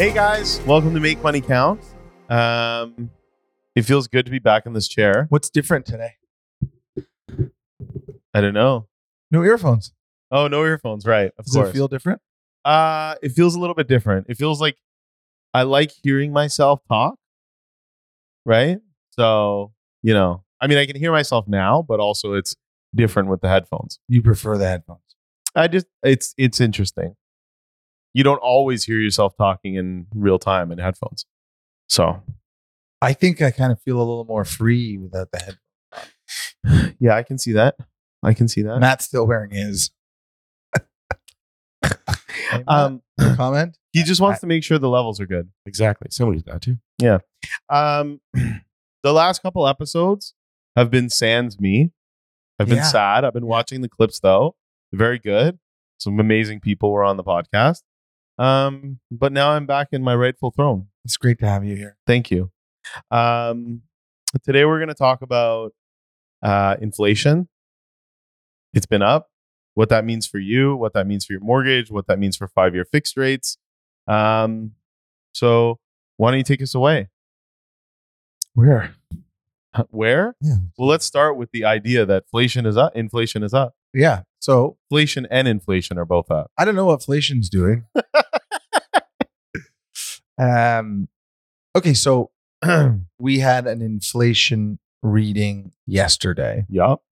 Hey guys, welcome to Make Money Count. Um, it feels good to be back in this chair. What's different today? I don't know. No earphones. Oh, no earphones, right? Of Does course. it feel different? uh, it feels a little bit different. It feels like I like hearing myself talk, right? So you know, I mean, I can hear myself now, but also it's different with the headphones. You prefer the headphones? I just it's it's interesting. You don't always hear yourself talking in real time in headphones. So I think I kind of feel a little more free without the headphones. yeah, I can see that. I can see that. Matt's still wearing his. Hey, Um, comment? he just wants to make sure the levels are good. Exactly. Somebody's got to. Um, the last couple episodes have been sans me. I've been Yeah. sad. I've been watching the clips though. Very good. Some amazing people were on the podcast. Um, but now I'm back in my rightful throne. It's great to have you here. Thank you. Um, today we're going to talk about uh, inflation. It's been up. What that means for you, what that means for your mortgage, what that means for five year fixed rates. Um, so why don't you take us away? Where? Where? Yeah. Well, let's start with the idea that inflation is up. Inflation is up. Yeah. So Inflation and inflation are both up. I don't know what inflation's doing. um, okay, so we had an inflation reading yesterday, Yup.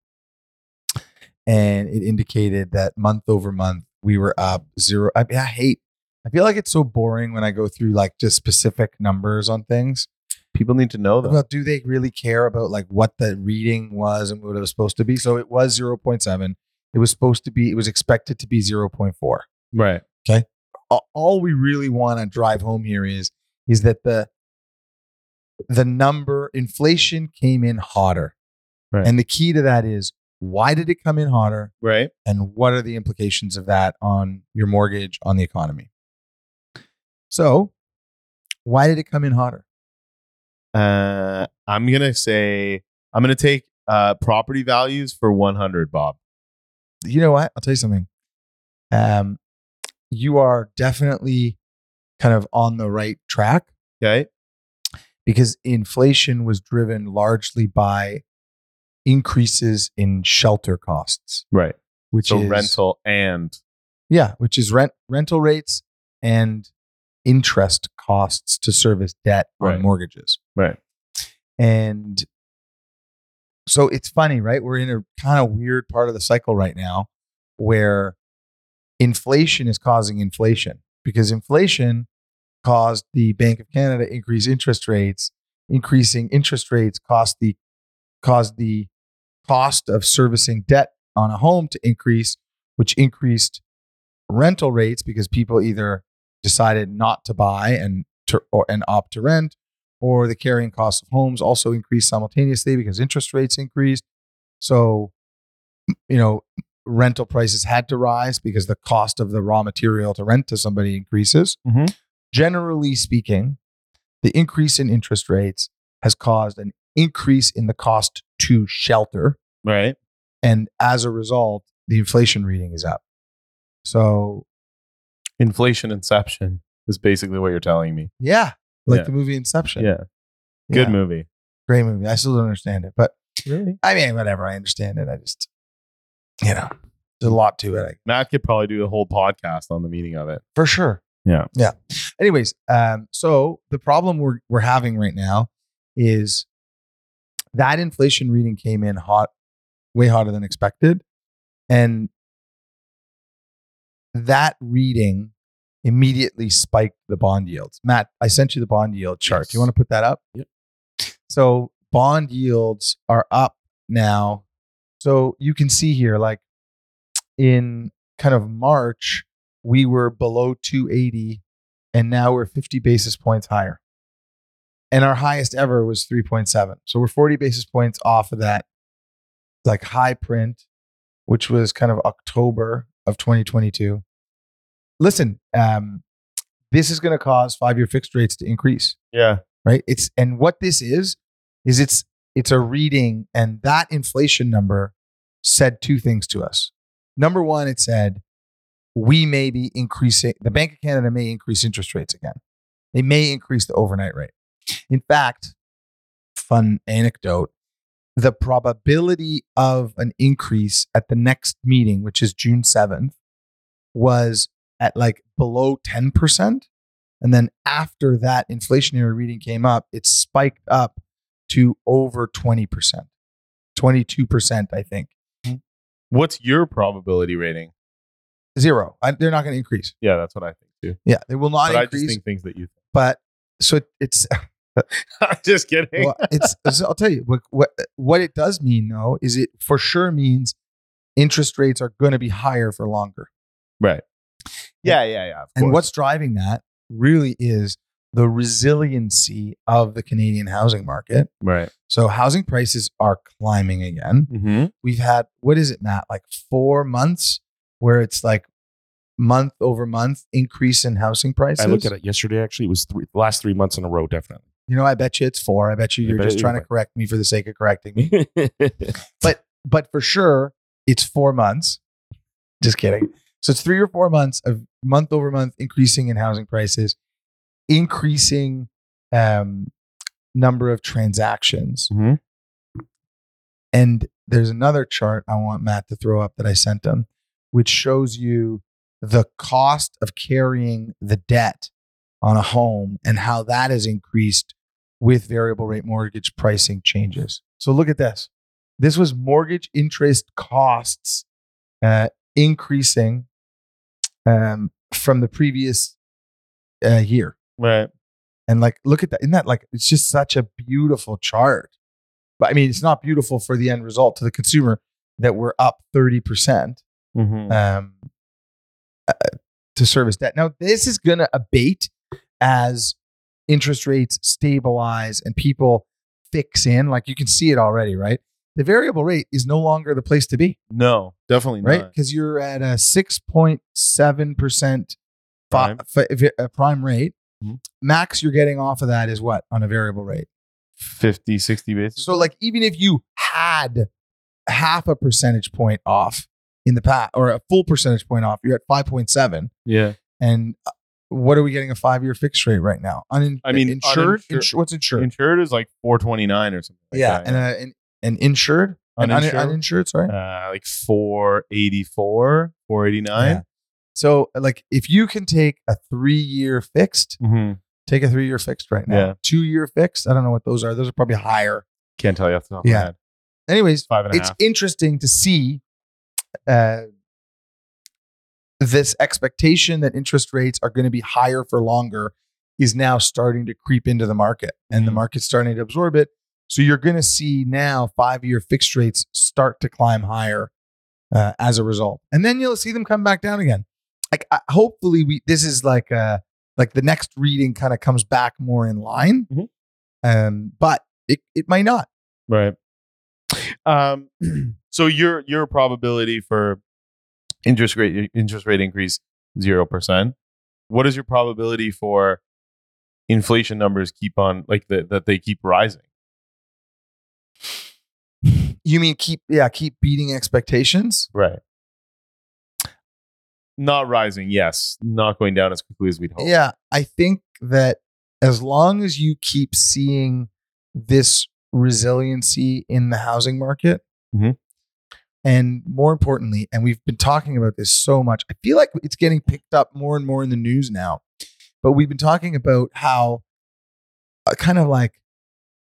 and it indicated that month over month we were up zero. I, mean, I hate. I feel like it's so boring when I go through like just specific numbers on things. People need to know that. Well, do they really care about like what the reading was and what it was supposed to be? So it was zero point seven. It was supposed to be. It was expected to be zero point four. right. a- all we really want to drive home here is is that the the number inflation came in hotter Right. and the key to that is why did it come in hotter Right. and what are the implications of that on your mortgage on the economy so why did it come in hotter Uh, I'm gonna say I'm gonna take uh property values for 100, Bob. you know what i'll tell you something um you are definitely kind of on the right track Okay. because inflation was driven largely by increases in shelter costs, Right. which So is rental and yeah, which is rent rental rates and interest costs to service debt on mortgages. right. And so it's funny, right? We're in a kind of weird part of the cycle right now where inflation is causing inflation because inflation caused the Bank of Canada increase interest rates. Increasing interest rates cost the caused the cost of servicing debt on a home to increase, which increased rental rates because people either decided not to buy and to, or and opt to rent, or the carrying costs of homes also increased simultaneously because interest rates increased. So, you know, rental prices had to rise because the cost of the raw material to rent to somebody increases. Mhm. Generally speaking, the increase in interest rates has caused an increase in the cost to shelter. Right. And as a result, the inflation reading is up. So, Inflation inception is basically what you're telling me. yeah, like Yeah. the movie Inception. Yeah. Good Yeah, movie. Great movie. I still don't understand it, but Really? I mean, whatever. I understand it. I just, you know, there's a lot to it. Matt could probably do a whole podcast on the meaning of it. for sure. Yeah. Yeah. Anyways, um, so the problem we're we're having right now is that inflation reading came in hot, way hotter than expected, and that reading immediately spiked the bond yields. Matt, I sent you the bond yield chart. Do you Yes. want to put that up? Yep. So bond yields are up now. So you can see here, like in kind of March, we were below 280 and now we're 50 basis points higher. And our highest ever was 3.7. So we're 40 basis points off of that like high print, which was kind of October of 2022. Listen, um, this is going to cause five-year fixed rates to increase Yeah. right it's and what this is is it's it's a reading and that inflation number said two things to us number one it said we may be increasing the bank of canada may increase interest rates again They may increase the overnight rate. In fact, fun anecdote the probability of an increase at the next meeting, which is June 7th, was at like below 10%. And then after that inflationary reading came up, it spiked up to over 20%, 22%, I think. Hmm. What's your probability rating? Zero. I, they're not going to increase. Yeah, that's what I think too. Yeah, they will not but I just increase. think things that you think. but so it, it's I'm just kidding. well, it's so I'll tell you what, what what it does mean though is it for sure means interest rates are going to be higher for longer. right. Yeah, yeah, yeah. Of And course. what's driving that really is the resiliency of the Canadian housing market. right? So housing prices are climbing again. Mm-hmm. We've had what is it, Matt? Like 4 months where it's like month over month increase in housing prices. I looked at it yesterday. Actually, it was three, last three months in a row, definitely. You know, I bet you it's 4. I bet you you're bet just trying to right. correct me for the sake of correcting me. but but for sure it's four months just kidding so it's three or four months of month over month increasing in housing prices increasing um, number of transactions Mm-hmm. and there's another chart i want matt to throw up that i sent him which shows you the cost of carrying the debt on a home and how that has increased with variable rate mortgage pricing changes so look at this this was mortgage interest costs uh, increasing um, from the previous uh, year. Right. And like, look at that. Isn't that like, it's just such a beautiful chart. But I mean, it's not beautiful for the end result to the consumer that we're up 30% Mm-hmm. um, uh, to service debt. Now, this is going to abate as interest rates stabilize and people fix in. Like you can see it already, right? The variable rate is no longer the place to be, no, definitely not. right? not. Because you're at a 6.7% fi- Prime. fi- uh, prime rate. Mhm. Max you're getting off of that is what on a variable rate? 50, 60 basis. So, like, even if you had half a percentage point off in the past or a full percentage point off, you're at 5.7. yeah. And uh, what are we getting a five year fixed rate right now? Unin- I mean, insured. Insu- what's insured? Insured is like 429 or something. Like yeah, that, and, uh, and and insured uninsured. Uninsured? uninsured sorry. uh, like 484, 489. Yeah. So, like, if you can take a three year fixed, Mm-hmm. take a three year fixed right now. Yeah. Two year fixed. I don't know what those are. Those are probably higher. Can't tell you off the top of Yeah. my head. Anyways, Five and a it's half. interesting to see uh, this expectation that interest rates are going to be higher for longer is now starting to creep into the market and the Mhm. market's starting to absorb it. So you're going to see now five year fixed rates start to climb higher uh, as a result. And then you'll see them come back down again. Like I, hopefully we this is like uh like the next reading kind of comes back more in line. Mhm. Um, but it, it might not. Right. Um, so your your probability for interest rate interest rate increase zero percent. What is your probability for inflation numbers keep on like that that they keep rising? You mean keep yeah, keep beating expectations? Right. Not rising, yes. Not going down as quickly as we'd hope. Yeah, I think that as long as you keep seeing this resiliency in the housing market, Mhm. and more importantly, and we've been talking about this so much, I feel like it's getting picked up more and more in the news now. But we've been talking about how uh, kind of like,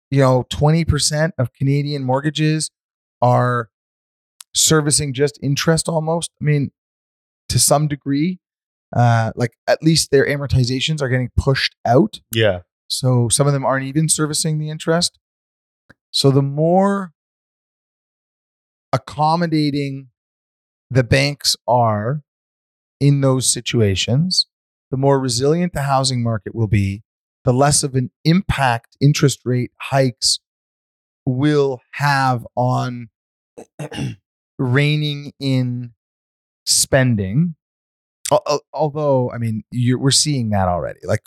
you know, 20% of Canadian mortgages are servicing just interest almost. I mean, to some degree, uh, like at least their amortizations are getting pushed out. Yeah. So some of them aren't even servicing the interest. So the more accommodating the banks are in those situations, the more resilient the housing market will be, the less of an impact interest rate hikes will have on reining in spending. Al- al- Although, I mean, you're, we're seeing that already. Like,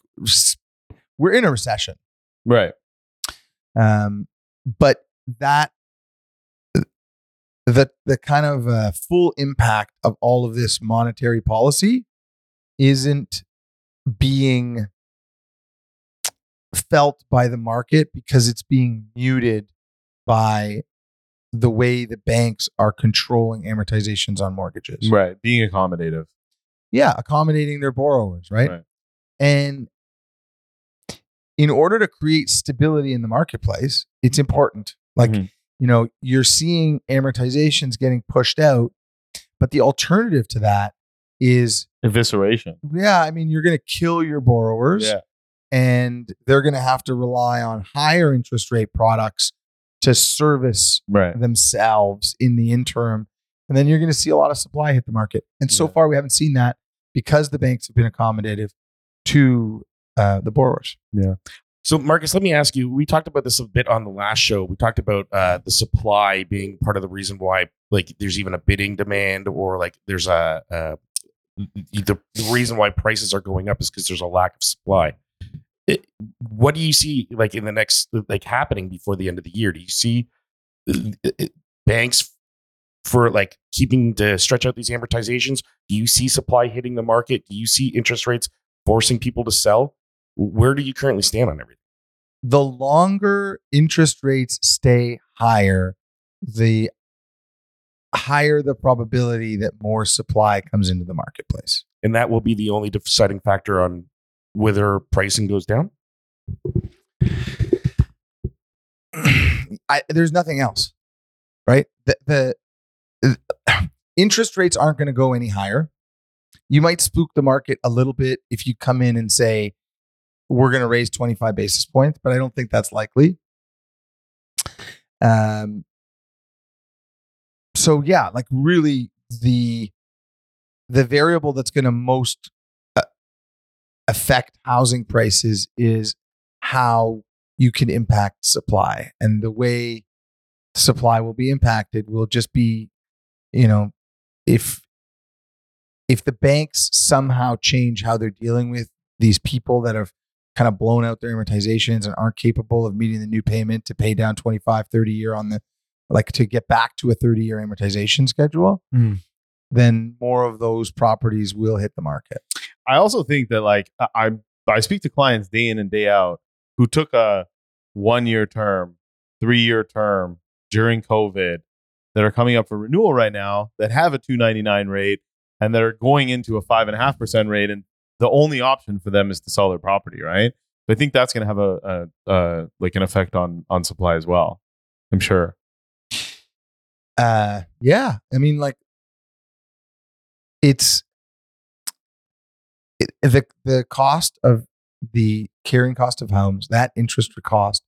we're in a recession. Right. Um, but that the the kind of uh, full impact of all of this monetary policy isn't being felt by the market because it's being muted by the way the banks are controlling amortizations on mortgages. Right. Being accommodative. Yeah, accommodating their borrowers, right? Right. And in order to create stability in the marketplace, it's important. Like, Mhm. you know, you're seeing amortizations getting pushed out, but the alternative to that is, Evisceration. yeah, I mean, you're going to kill your borrowers Yeah. and they're going to have to rely on higher interest rate products to service Right. themselves in the interim. And then you're going to see a lot of supply hit the market. And so Yeah. far, we haven't seen that because the banks have been accommodative to uh, the borrowers. Yeah. So, Marcus, let me ask you. We talked about this a bit on the last show. We talked about uh, the supply being part of the reason why, like, there's even a bidding demand, or like there's a uh, the, the reason why prices are going up is because there's a lack of supply. It- what do you see, like, in the next, like, happening before the end of the year? Do you see uh, uh, banks for like keeping to stretch out these amortizations? Do you see supply hitting the market? Do you see interest rates forcing people to sell? Where do you currently stand on everything? The longer interest rates stay higher, the higher the probability that more supply comes into the marketplace. And that will be the only deciding factor on whether pricing goes down. I, there's nothing else, right? The, the, the interest rates aren't going to go any higher. You might spook the market a little bit if you come in and say we're going to raise 25 basis points, but I don't think that's likely. Um. So yeah, like really the the variable that's going to most affect housing prices is how you can impact supply and the way supply will be impacted will just be you know if if the banks somehow change how they're dealing with these people that have kind of blown out their amortizations and aren't capable of meeting the new payment to pay down 25 30 year on the like to get back to a 30 year amortization schedule Mm. then more of those properties will hit the market I also think that like I I speak to clients day in and day out who took a one year term, three year term during COVID that are coming up for renewal right now that have a two ninety nine rate and that are going into a five and a half percent rate, and the only option for them is to sell their property, right? So I think that's going to have a, a, a like an effect on on supply as well. I'm sure. uh yeah i mean like it's it, the the cost of the carrying cost of homes that interest cost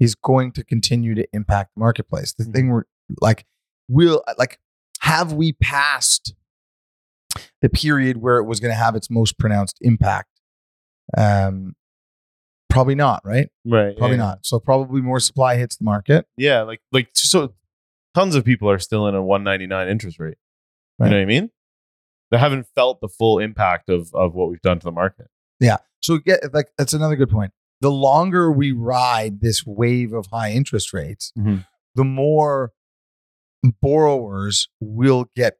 is going to continue to impact the marketplace the thing we're like will like have we passed the period where it was going to have its most pronounced impact um probably not right Right. probably yeah. not so probably more supply hits the market Yeah, like like so tons of people are still in a 199 interest rate. Right. You know what I mean? They haven't felt the full impact of of what we've done to the market. Yeah. So get like that's another good point. The longer we ride this wave of high interest rates, Mhm. the more borrowers will get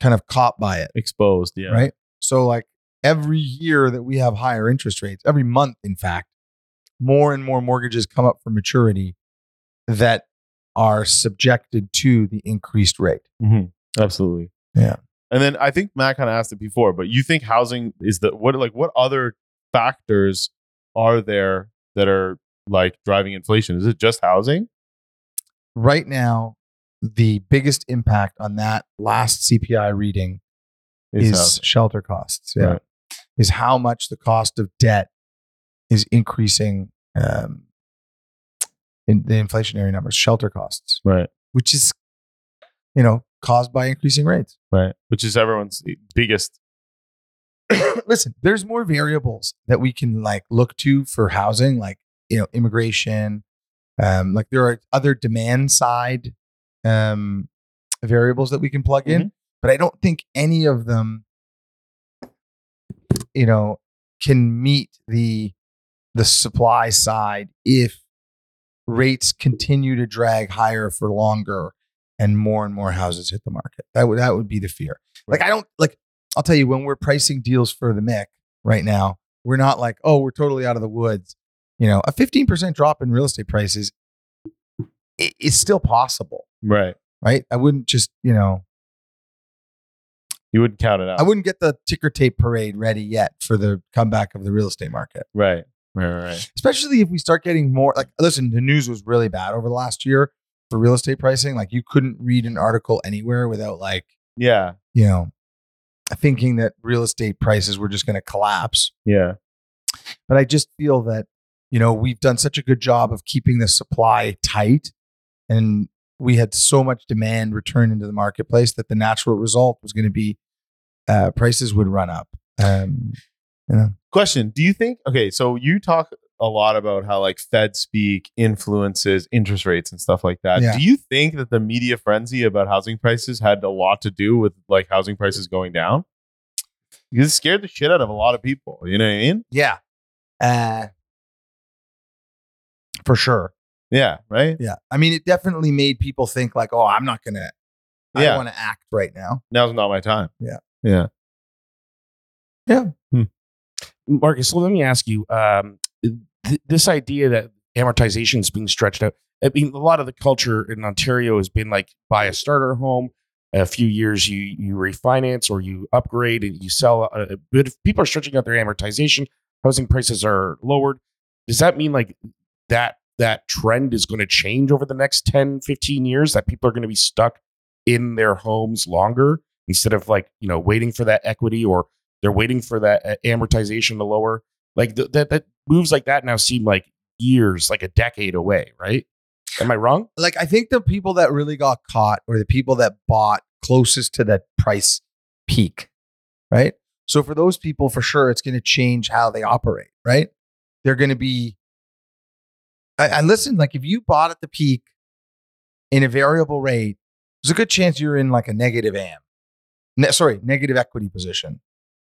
kind of caught by it, Exposed, yeah. right? So like every year that we have higher interest rates, every month in fact, more and more mortgages come up for maturity that are subjected to the increased rate. Absolutely. Yeah. And then I think Matt kind of asked it before, but you think housing is the what like what other factors are there that are like driving inflation? Is it just housing? Right now, the biggest impact on that last CPI reading is, housing. shelter costs. Yeah. Right. Is how much the cost of debt is increasing um, in the inflationary numbers, shelter costs, Right. which is, you know, caused by increasing rates. Right. Which is everyone's biggest Listen, there's more variables that we can like look to for housing, like, you know, immigration. Um, like there are other demand side um, variables that we can plug in, but I don't think any of them, you know, can meet the the supply side if rates continue to drag higher for longer and more and more houses hit the market. That would that would be the fear. Like I don't like I'll tell you when we're pricing deals for the MIC right now, we're not like, oh, we're totally out of the woods. you know, a 15% drop in real estate prices i- is still possible, Right. right? I wouldn't just, you know, You wouldn't count it out. I wouldn't get the ticker tape parade ready yet for the comeback of the real estate market. right. Right. Right. Especially if we start getting more like listen, the news was really bad over the last year for real estate pricing. Like you couldn't read an article anywhere without like, Yeah. you know, thinking that real estate prices were just going to collapse. Yeah. But I just feel that, you know, we've done such a good job of keeping the supply tight and we had so much demand return into the marketplace that the natural result was going to be uh, prices would run up. Um, you know, Question: Do you think? Okay, so you talk a lot about how like Fed speak influences interest rates and stuff like that. Yeah. Do you think that the media frenzy about housing prices had a lot to do with like housing prices going down? Because it scared the shit out of a lot of people. You know what I mean? yeah, uh, for sure. Yeah. Right. Yeah, I mean, it definitely made people think like, oh, I'm not gonna, I Yeah. don't want to act right now. Now's not my time. Yeah. Yeah. Yeah. Marcus, so let me ask you um, th- this idea that amortization is being stretched out. I mean, a lot of the culture in Ontario has been like buy a starter home. A few years you you refinance or you upgrade and you sell. Uh, but if people are stretching out their amortization, housing prices are lowered. Does that mean like that that trend is going to change over the next 10, 15 years? That people are going to be stuck in their homes longer instead of like you know waiting for that equity or they're waiting for that uh, amortization to lower. Like th- that, that moves like that now seem like years, like a decade away, right? Am I wrong? Like, I think the people that really got caught were the people that bought closest to that price peak, right? So for those people, for sure, it's going to change how they operate, right? They're going to be. And listen, like if you bought at the peak in a variable rate, there's a good chance you're in like a negative AM. Ne- sorry, negative equity position.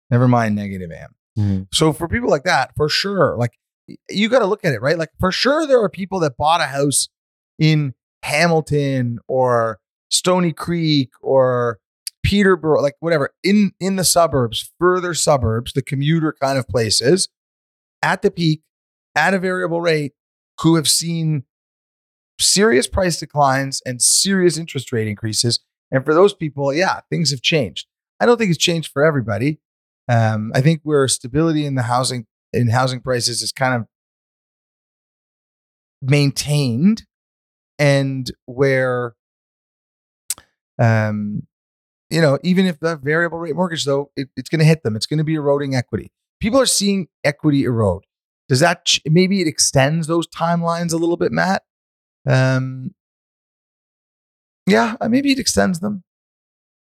Never mind negative AM. Mm. So for people like that, for sure, like you got to look at it, right? Like for sure, there are people that bought a house in Hamilton or Stoney Creek or Peterborough, like whatever, in in the suburbs, further suburbs, the commuter kind of places, at the peak, at a variable rate, who have seen serious price declines and serious interest rate increases. And for those people, yeah, things have changed. I don't think it's changed for everybody. Um, I think where stability in the housing in housing prices is kind of maintained, and where, um, you know, even if the variable rate mortgage though, it, it's going to hit them. It's going to be eroding equity. People are seeing equity erode. Does that ch- maybe it extends those timelines a little bit, Matt? Um, yeah, uh, maybe it extends them.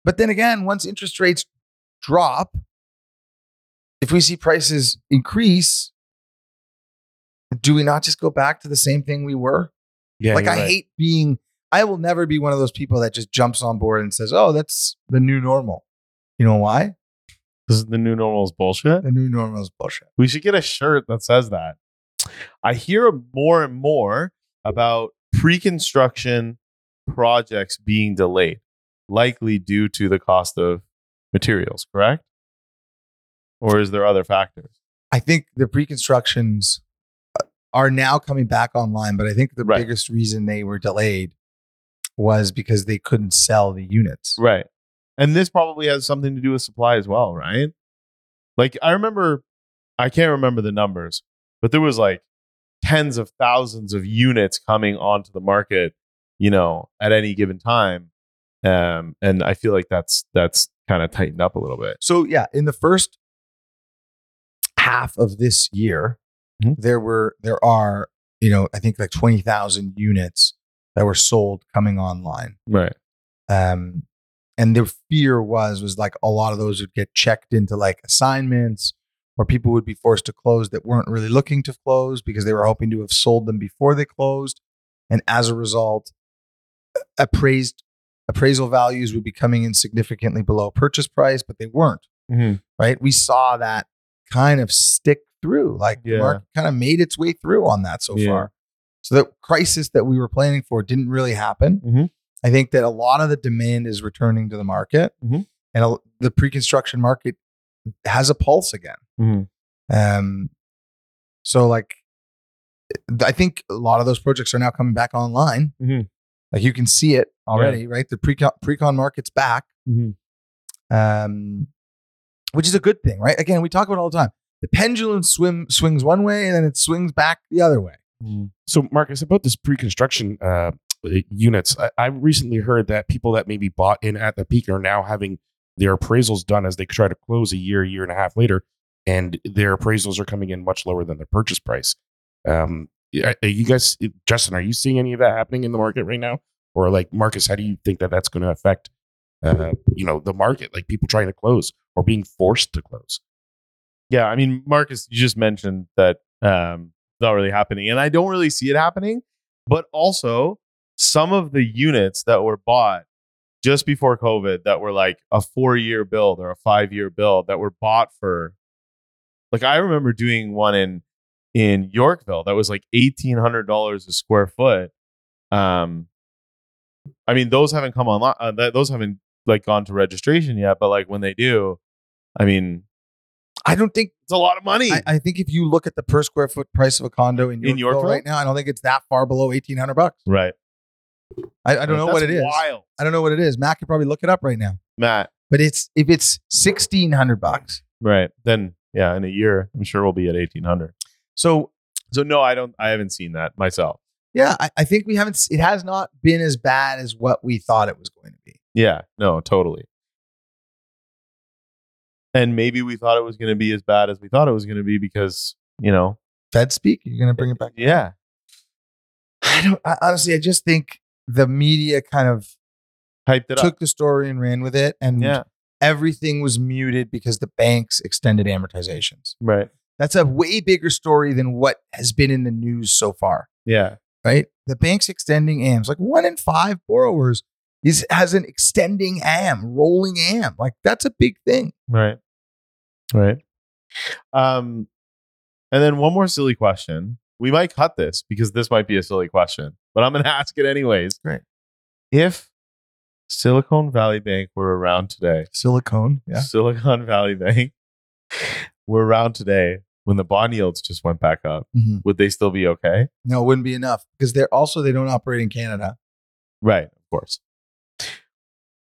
But then again, once interest rates drop, if we see prices increase, do we not just go back to the same thing we were? Yeah, like I hate being I will never be one of those people that just jumps on board and says, "Oh, that's the new normal." You know why? Is the new normal is bullshit. The new normal is bullshit. We should get a shirt that says that. I hear more and more about pre-construction projects being delayed, likely due to the cost of materials, correct? Or is there other factors? I think the pre-constructions uh, are now coming back online, but I think the Right. biggest reason they were delayed was because they couldn't sell the units. Right. And this probably has something to do with supply as well, right? Like I remember I can't remember the numbers, but there was like tens of thousands of units coming onto the market, you know, at any given time. Um and I feel like that's that's kind of tightened up a little bit. So yeah, in the first half of this year, Mhm. there were there are you know I think like twenty thousand units that were sold coming online. Right. um, and the fear was was like a lot of those would get checked into like assignments or people would be forced to close that weren't really looking to close because they were hoping to have sold them before they closed and as a result appraised appraisal values would be coming in significantly below purchase price but they weren't right we saw that kind of stick through like the market kind of made its way through on that so Yeah. far so the crisis that we were planning for didn't really happen Mhm. I think that a lot of the demand is returning to the market, Mhm. and a, the pre-construction market has a pulse again. Mhm. Um, so like, I think a lot of those projects are now coming back online. Mhm. Like you can see it already, right? The pre-con, pre-con market's back, um, which is a good thing, right? Again, we talk about all the time. The pendulum swim swings one way and then it swings back the other way. So, Marcus, about this pre-construction uh, units, I, I recently heard that people that maybe bought in at the peak are now having their appraisals done as they try to close a year, year and a half later, and their appraisals are coming in much lower than their purchase price. Um, you guys, Justin, are you seeing any of that happening in the market right now, or like Marcus, how do you think that that's going to affect, uh, you know, the market, like people trying to close or being forced to close? Yeah, I mean, Marcus, you just mentioned that um, it's not really happening, and I don't really see it happening. But also, some of the units that were bought just before COVID that were like a four-year build or a five-year build that were bought for, like, I remember doing one in in Yorkville that was like eighteen hundred dollars a square foot. Um, I mean, those haven't come online; uh, those haven't like gone to registration yet. But like when they do, I mean, I don't think it's a lot of money. I, I think if you look at the per square foot price of a condo in Yorkville, In Yorkville? right now, I don't think it's that far below eighteen hundred bucks. right. I, I don't know what it is. Wild, I don't know what it is. Matt could probably look it up right now. Matt. But it's if it's sixteen hundred bucks. Right. Then yeah, in a year, I'm sure we'll be at 1800. So So no, I don't. I haven't seen that myself. yeah, I, I think we haven't. It has not been as bad as what we thought it was going to be. Yeah. No, totally. And maybe we thought it was going to be as bad as we thought it was going to be because you know. Fed speak. You're going to eh, bring it back. Yeah. I don't. I, honestly, I just think the media kind of Hyped it took up. the story and ran with it, and Yeah. everything was muted because the banks extended amortizations. Right. That's a way bigger story than what has been in the news so far. Yeah. right? The bank's extending AMs. Like one in five borrowers is has an extending AM, rolling AM. Like that's a big thing. Right. Right. Um, and then one more silly question. We might cut this because this might be a silly question, but I'm going to ask it anyways. Great. If Silicon Valley Bank were around today, Silicon, Yeah. Silicon Valley Bank were around today when the bond yields just went back up, Mhm. would they still be okay? No, it wouldn't be enough because they're also they don't operate in Canada. Right. Of course.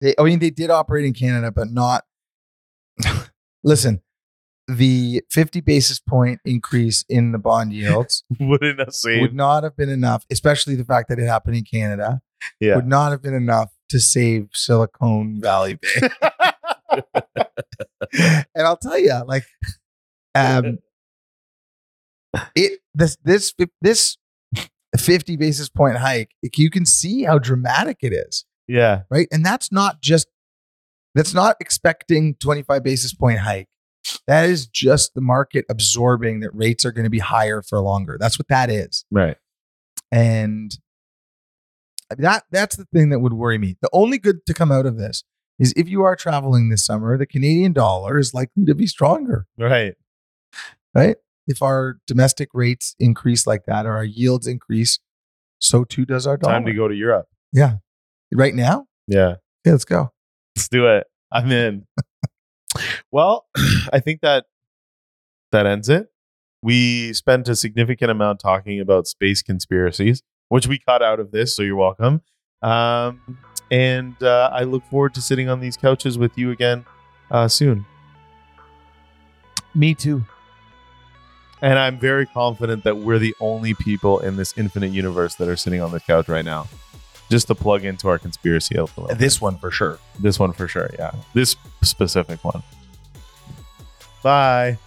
They, I mean, they did operate in Canada, but not. Listen, the 50 basis point increase in the bond yields Wouldn't have saved. would not have been enough, especially the fact that it happened in Canada. Yeah. Would not have been enough to save Silicon Valley Bank. and I'll tell you, like, um, it this this this fifty basis point hike, you can see how dramatic it is, yeah. right? And that's not just that's not expecting twenty five basis point hike. That is just the market absorbing that rates are going to be higher for longer. That's what that is, Right. and that that's the thing that would worry me. The only good to come out of this is if you are traveling this summer, the Canadian dollar is likely to be stronger. Right. right? If our domestic rates increase like that or our yields increase, so too does our dollar. Time to go to Europe. Yeah. Right now? Yeah. Yeah, let's go. Let's do it. I'm in. well, I think that that ends it. We spent a significant amount talking about space conspiracies, which we cut out of this, so you're welcome. Um, and uh, I look forward to sitting on these couches with you again uh, soon. Me too. And I'm very confident that we're the only people in this infinite universe that are sitting on this couch right now. Just to plug into our conspiracy a little. bit. This one for sure. This one for sure. Yeah. This specific one. Bye.